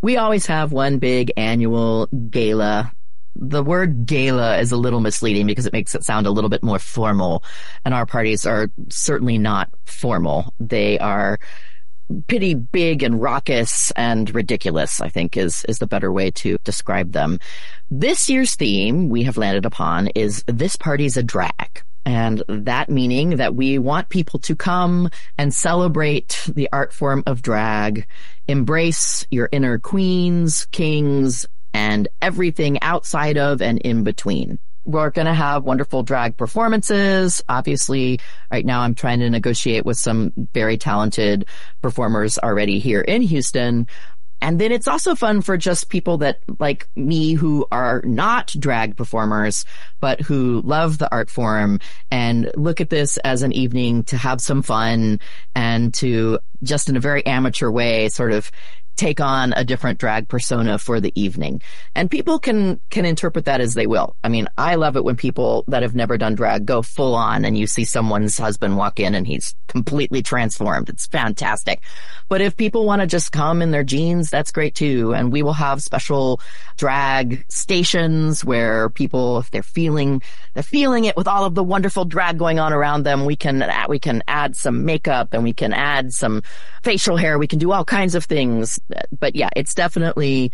we always have one big annual gala. The word gala is a little misleading because it makes it sound a little bit more formal. And our parties are certainly not formal. They are pretty big and raucous and ridiculous, I think is, is the better way to describe them. This year's theme we have landed upon is this party's a drag. And that meaning that we want people to come and celebrate the art form of drag, embrace your inner queens, kings, and everything outside of and in between. We're going to have wonderful drag performances. Obviously, right now I'm trying to negotiate with some very talented performers already here in Houston and then it's also fun for just people that like me who are not drag performers, but who love the art form and look at this as an evening to have some fun and to just in a very amateur way sort of take on a different drag persona for the evening. And people can, can interpret that as they will. I mean, I love it when people that have never done drag go full on and you see someone's husband walk in and he's completely transformed. It's fantastic. But if people want to just come in their jeans, that's great too. And we will have special drag stations where people, if they're feeling, they're feeling it with all of the wonderful drag going on around them, we can, we can add some makeup and we can add some facial hair. We can do all kinds of things but yeah, it's definitely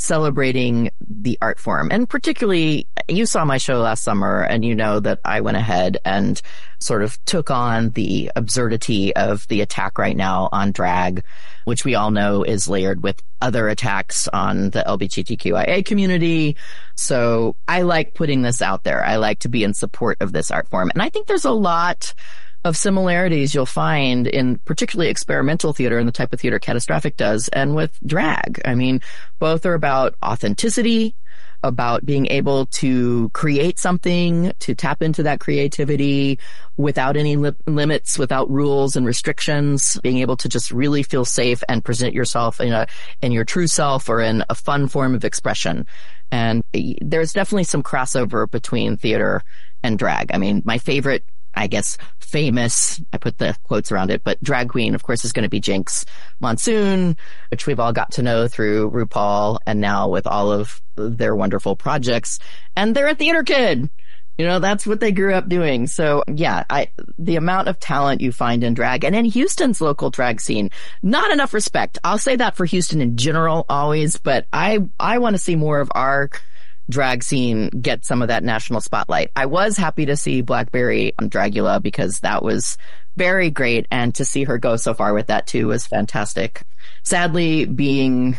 celebrating the art form. And particularly, you saw my show last summer and you know that I went ahead and sort of took on the absurdity of the attack right now on drag, which we all know is layered with other attacks on the LGBTQIA community. So I like putting this out there. I like to be in support of this art form. And I think there's a lot of similarities you'll find in particularly experimental theater and the type of theater catastrophic does and with drag. I mean, both are about authenticity, about being able to create something, to tap into that creativity without any li- limits, without rules and restrictions, being able to just really feel safe and present yourself in a, in your true self or in a fun form of expression. And eh, there's definitely some crossover between theater and drag. I mean, my favorite I guess, famous, I put the quotes around it, but drag queen, of course, is going to be Jinkx Monsoon, which we've all got to know through RuPaul and now with all of their wonderful projects. And they're a theater kid. You know, that's what they grew up doing. So yeah, I, the amount of talent you find in drag and in Houston's local drag scene, not enough respect. I'll say that for Houston in general always, but I, I want to see more of our drag scene get some of that national spotlight. I was happy to see Blackberri on Dragula because that was very great. And to see her go so far with that too was fantastic. Sadly, being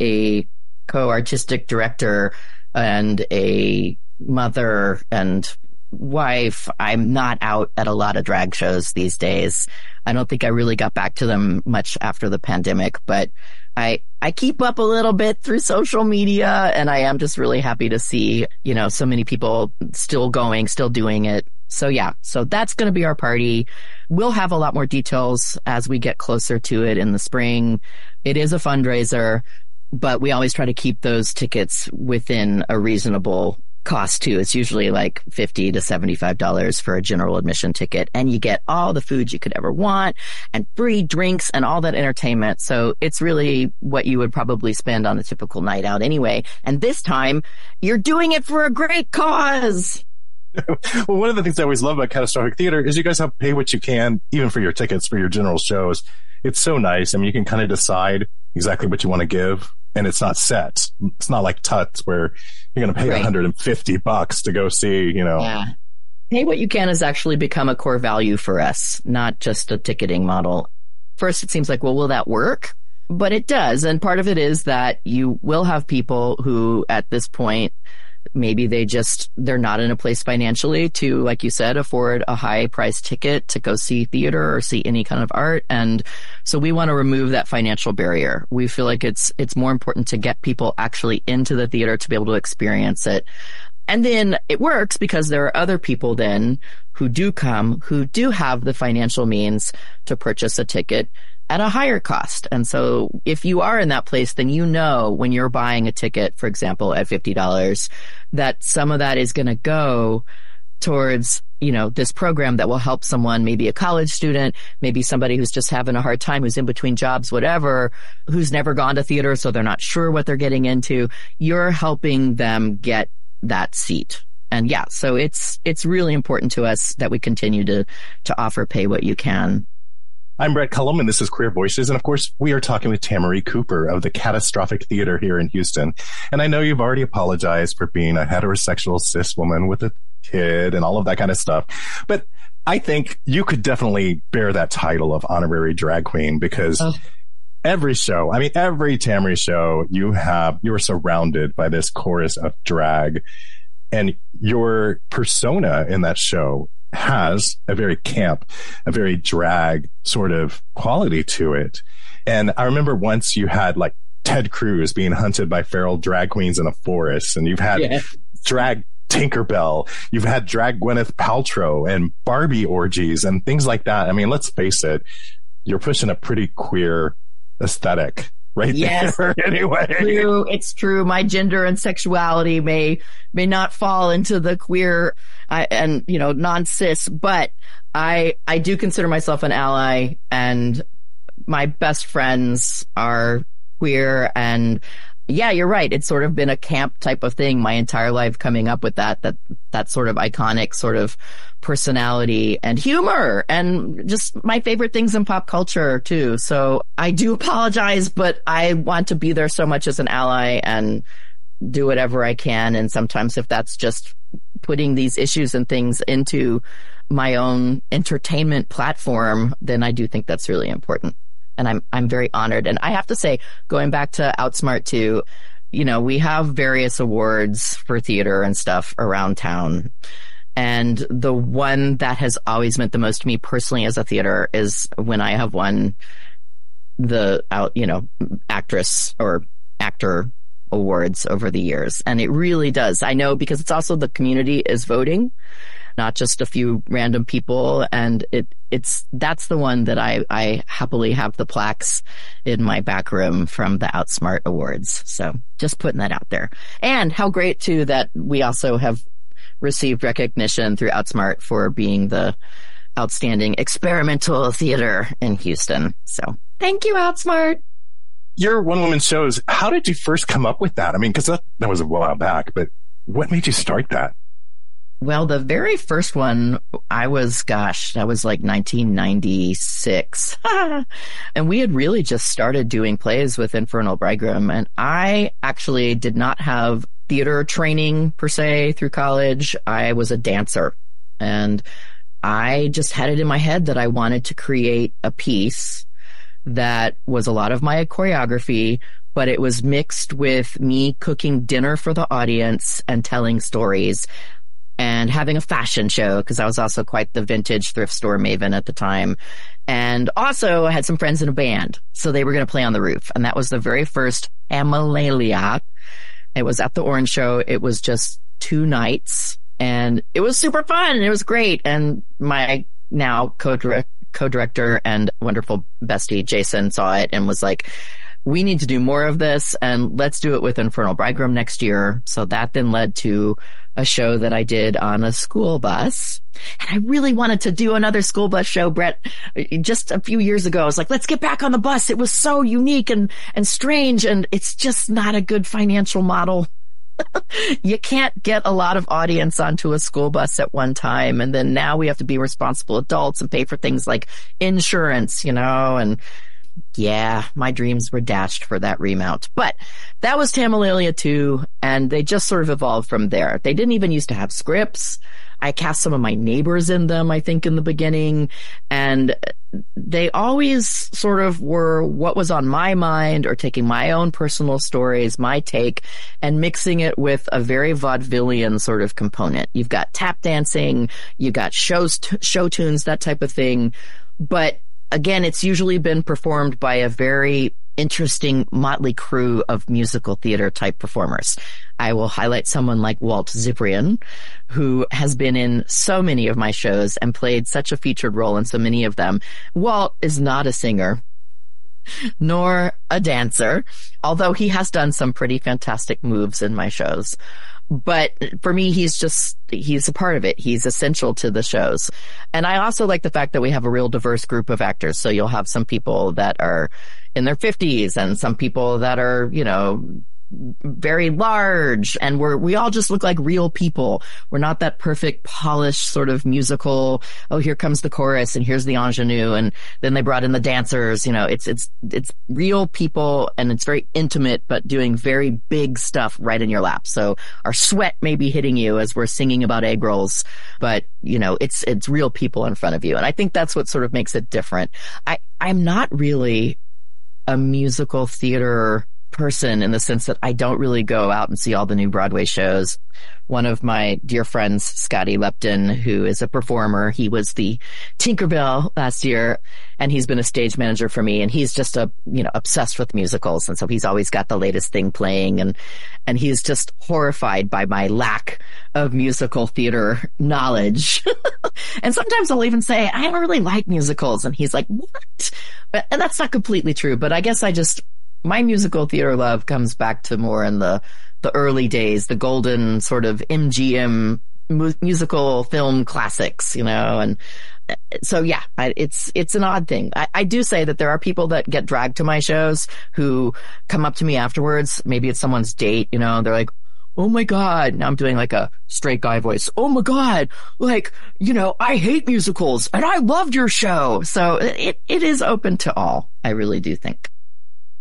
a co-artistic director and a mother and wife, I'm not out at a lot of drag shows these days. I don't think I really got back to them much after the pandemic, but I, I keep up a little bit through social media and I am just really happy to see, you know, so many people still going, still doing it. So yeah, so that's going to be our party. We'll have a lot more details as we get closer to it in the spring. It is a fundraiser, but we always try to keep those tickets within a reasonable cost too. It's usually like 50 to $75 for a general admission ticket and you get all the food you could ever want and free drinks and all that entertainment. So it's really what you would probably spend on a typical night out anyway. And this time you're doing it for a great cause. well, one of the things I always love about catastrophic theater is you guys have pay what you can, even for your tickets for your general shows. It's so nice. I mean, you can kind of decide exactly what you want to give and it's not set. It's not like Tuts where you're going to pay right. 150 bucks to go see, you know. Yeah. Pay what you can has actually become a core value for us, not just a ticketing model. First, it seems like, well, will that work? But it does. And part of it is that you will have people who at this point maybe they just they're not in a place financially to like you said afford a high price ticket to go see theater or see any kind of art. And so we want to remove that financial barrier. We feel like it's it's more important to get people actually into the theater to be able to experience it. And then it works because there are other people then who do come who do have the financial means to purchase a ticket at a higher cost. And so if you are in that place, then you know when you're buying a ticket, for example, at $50, that some of that is going to go towards, you know, this program that will help someone, maybe a college student, maybe somebody who's just having a hard time, who's in between jobs, whatever, who's never gone to theater. So they're not sure what they're getting into. You're helping them get that seat. And yeah, so it's, it's really important to us that we continue to, to offer pay what you can I'm Brett Cullum, and this is Queer Voices. And of course, we are talking with Tamarie Cooper of the Catastrophic Theater here in Houston. And I know you've already apologized for being a heterosexual cis woman with a kid and all of that kind of stuff. But I think you could definitely bear that title of honorary drag queen because oh. every show, I mean, every Tamarie show, you have, you're surrounded by this chorus of drag. And your persona in that show has a very camp, a very drag sort of quality to it. And I remember once you had like Ted Cruz being hunted by feral drag queens in a forest, and you've had yeah. drag Tinkerbell, you've had drag Gwyneth Paltrow and Barbie orgies and things like that. I mean, let's face it, you're pushing a pretty queer aesthetic right yes, there anyway. True. It's true. My gender and sexuality may, may not fall into the queer uh, and, you know, non-cis, but I, I do consider myself an ally and my best friends are queer and yeah, you're right. It's sort of been a camp type of thing my entire life coming up with that, that, that sort of iconic sort of personality and humor and just my favorite things in pop culture too. So I do apologize, but I want to be there so much as an ally and do whatever I can. And sometimes if that's just putting these issues and things into my own entertainment platform, then I do think that's really important and I'm I'm very honored. And I have to say, going back to Outsmart too, you know, we have various awards for theater and stuff around town. And the one that has always meant the most to me personally as a theater is when I have won the out, you know, actress or actor awards over the years. And it really does. I know because it's also the community is voting not just a few random people. And it, it's, that's the one that I, I happily have the plaques in my back room from the Outsmart Awards. So just putting that out there. And how great too that we also have received recognition through Outsmart for being the outstanding experimental theater in Houston. So thank you, Outsmart your one woman shows, how did you first come up with that? I mean, because that, that was a while back, but what made you start that? Well, the very first one, I was, gosh, that was like 1996. and we had really just started doing plays with Infernal Bridegroom. And I actually did not have theater training per se through college. I was a dancer and I just had it in my head that I wanted to create a piece that was a lot of my choreography, but it was mixed with me cooking dinner for the audience and telling stories and having a fashion show because I was also quite the vintage thrift store maven at the time. And also I had some friends in a band. So they were going to play on the roof. And that was the very first Tamalalia. It was at the Orange Show. It was just two nights and it was super fun. It was great. And my now co-director and wonderful bestie Jason saw it and was like, we need to do more of this and let's do it with Infernal Bridegroom next year. So that then led to a show that I did on a school bus. And I really wanted to do another school bus show, Brett, just a few years ago. I was like, let's get back on the bus. It was so unique and, and strange. And it's just not a good financial model. you can't get a lot of audience onto a school bus at one time. And then now we have to be responsible adults and pay for things like insurance, you know, and yeah, my dreams were dashed for that remount. But that was Tamalalia 2, and they just sort of evolved from there. They didn't even used to have scripts. I cast some of my neighbors in them, I think, in the beginning, and they always sort of were what was on my mind or taking my own personal stories, my take, and mixing it with a very vaudevillian sort of component. You've got tap dancing, you've got shows, t- show tunes, that type of thing. But again, it's usually been performed by a very interesting motley crew of musical theater type performers. I will highlight someone like Walt Zipprian, who has been in so many of my shows and played such a featured role in so many of them. Walt is not a singer nor a dancer, although he has done some pretty fantastic moves in my shows. But for me, he's just, he's a part of it. He's essential to the shows. And I also like the fact that we have a real diverse group of actors. So you'll have some people that are in their fifties and some people that are, you know, very large and we're, we all just look like real people. We're not that perfect polished sort of musical. Oh, here comes the chorus and here's the ingenue. And then they brought in the dancers. You know, it's, it's, it's real people and it's very intimate, but doing very big stuff right in your lap. So our sweat may be hitting you as we're singing about egg rolls, but you know, it's, it's real people in front of you. And I think that's what sort of makes it different. I, I'm not really a musical theater person in the sense that I don't really go out and see all the new Broadway shows. One of my dear friends, Scotty Lepton, who is a performer, he was the Tinkerbell last year and he's been a stage manager for me and he's just a, you know, obsessed with musicals. And so he's always got the latest thing playing and, and he's just horrified by my lack of musical theater knowledge. and sometimes I'll even say, I don't really like musicals. And he's like, what? And that's not completely true, but I guess I just, my musical theater love comes back to more in the the early days, the golden sort of MGM mu- musical film classics, you know, and so yeah, I, it's it's an odd thing. I, I do say that there are people that get dragged to my shows who come up to me afterwards. Maybe it's someone's date, you know. They're like, "Oh my god!" Now I'm doing like a straight guy voice. "Oh my god!" Like you know, I hate musicals and I loved your show. So it it is open to all. I really do think.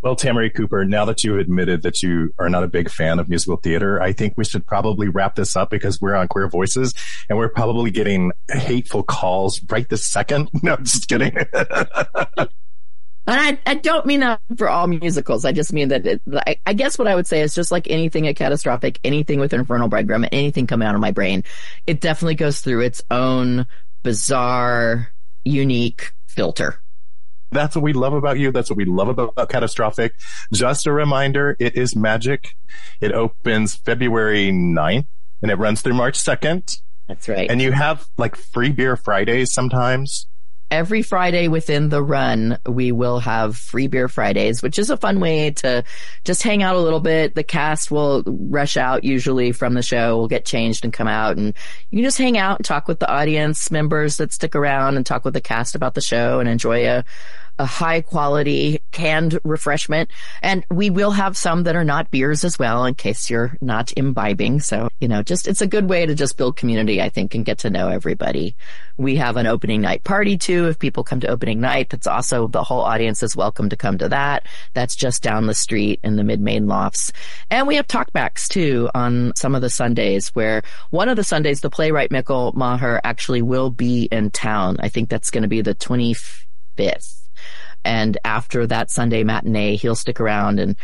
Well, Tamarie Cooper, now that you've admitted that you are not a big fan of musical theater, I think we should probably wrap this up because we're on Queer Voices and we're probably getting hateful calls right this second. No, just kidding. And I, I don't mean that for all musicals. I just mean that it, I, I guess what I would say is just like anything at Catastrophic, anything with Infernal Bridegroom, anything coming out of my brain, it definitely goes through its own bizarre, unique filter. That's what we love about you. That's what we love about, about Catastrophic. Just a reminder, it is magic. It opens February 9th and it runs through March 2nd. That's right. And you have like free beer Fridays sometimes. Every Friday within the run, we will have free beer Fridays, which is a fun way to just hang out a little bit. The cast will rush out usually from the show. We'll get changed and come out and you can just hang out and talk with the audience members that stick around and talk with the cast about the show and enjoy a, a high quality canned refreshment. And we will have some that are not beers as well in case you're not imbibing. So, you know, just it's a good way to just build community, I think, and get to know everybody. We have an opening night party too. If people come to opening night, that's also the whole audience is welcome to come to that. That's just down the street in the mid main lofts. And we have talkbacks too on some of the Sundays where one of the Sundays, the playwright Mikkel Maher actually will be in town. I think that's going to be the 25th. And after that Sunday matinee, he'll stick around and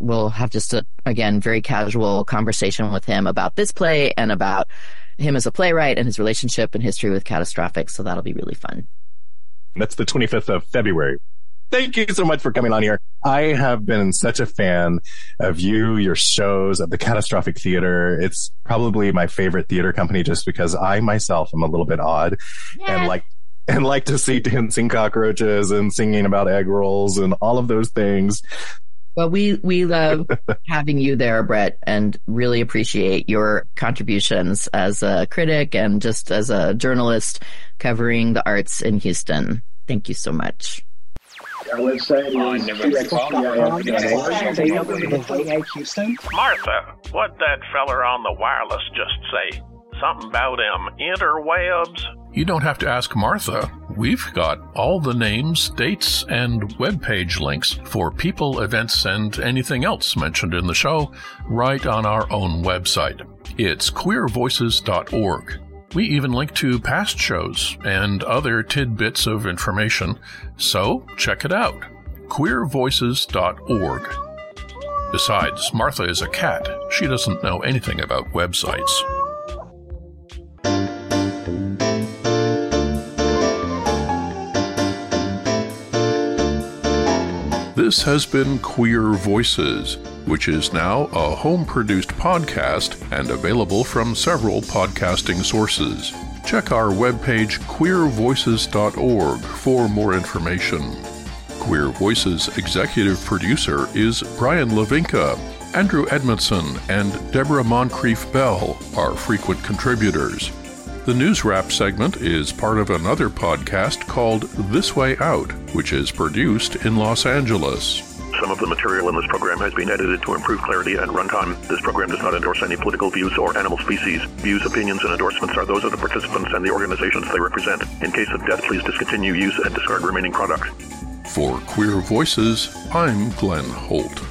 we'll have just a, again, very casual conversation with him about this play and about him as a playwright and his relationship and history with Catastrophic. So that'll be really fun. That's the 25th of February. Thank you so much for coming on here. I have been such a fan of you, your shows, of the Catastrophic Theater. It's probably my favorite theater company just because I myself am a little bit odd yeah. and like and like to see dancing cockroaches and singing about egg rolls and all of those things. Well, we, we love having you there, Brett, and really appreciate your contributions as a critic and just as a journalist covering the arts in Houston. Thank you so much. Our website oh, is Houston. Martha, what that feller on the wireless just say? Something about them interwebs? You don't have to ask Martha. We've got all the names, dates, and web page links for people, events, and anything else mentioned in the show right on our own website. It's queervoices.org. We even link to past shows and other tidbits of information, so check it out. queervoices.org. Besides, Martha is a cat. She doesn't know anything about websites. This has been Queer Voices, which is now a home produced podcast and available from several podcasting sources. Check our webpage queervoices.org for more information. Queer Voices executive producer is Brian Lavinka. Andrew Edmondson and Deborah Moncrief Bell are frequent contributors. The News Wrap segment is part of another podcast called This Way Out, which is produced in Los Angeles. Some of the material in this program has been edited to improve clarity and runtime. This program does not endorse any political views or animal species. Views, opinions, and endorsements are those of the participants and the organizations they represent. In case of death, please discontinue use and discard remaining product. For Queer Voices, I'm Glenn Holt.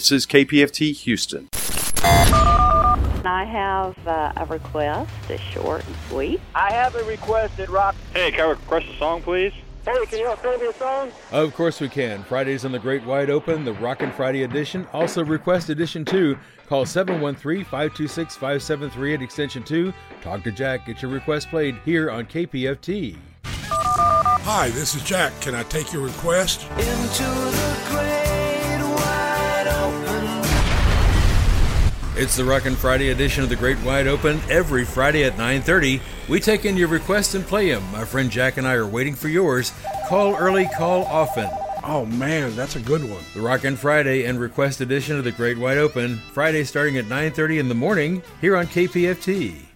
This is KPFT Houston. I have uh, a request, it's short and sweet. I have a request at Rock. Hey, can I request a song, please? Hey, can you help play me a song? Of course we can. Fridays on the Great Wide Open, the Rockin' Friday edition. Also, request edition 2. Call 713 526 5738 extension 2. Talk to Jack. Get your request played here on KPFT. Hi, this is Jack. Can I take your request? Into the great It's the Rockin' Friday edition of the Great Wide Open. Every Friday at 9:30, we take in your requests and play them. My friend Jack and I are waiting for yours. Call early, call often. Oh man, that's a good one. The Rockin' Friday and request edition of the Great Wide Open. Friday starting at 9:30 in the morning here on KPFT.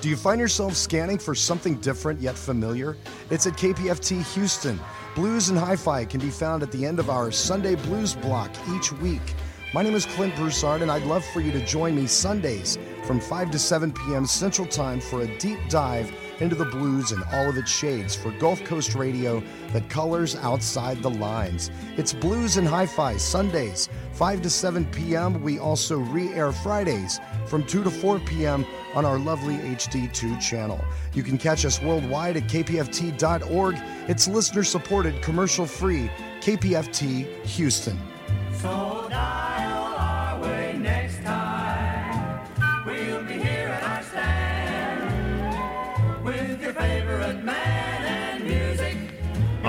Do you find yourself scanning for something different yet familiar? It's at KPFT Houston. Blues and Hi Fi can be found at the end of our Sunday Blues block each week. My name is Clint Broussard, and I'd love for you to join me Sundays from 5 to 7 p.m. Central Time for a deep dive into the blues and all of its shades for Gulf Coast radio that colors outside the lines. It's Blues and Hi Fi Sundays, 5 to 7 p.m. We also re air Fridays from 2 to 4 p.m. on our lovely HD2 channel. You can catch us worldwide at kpft.org. It's listener supported, commercial free, KPFT Houston. I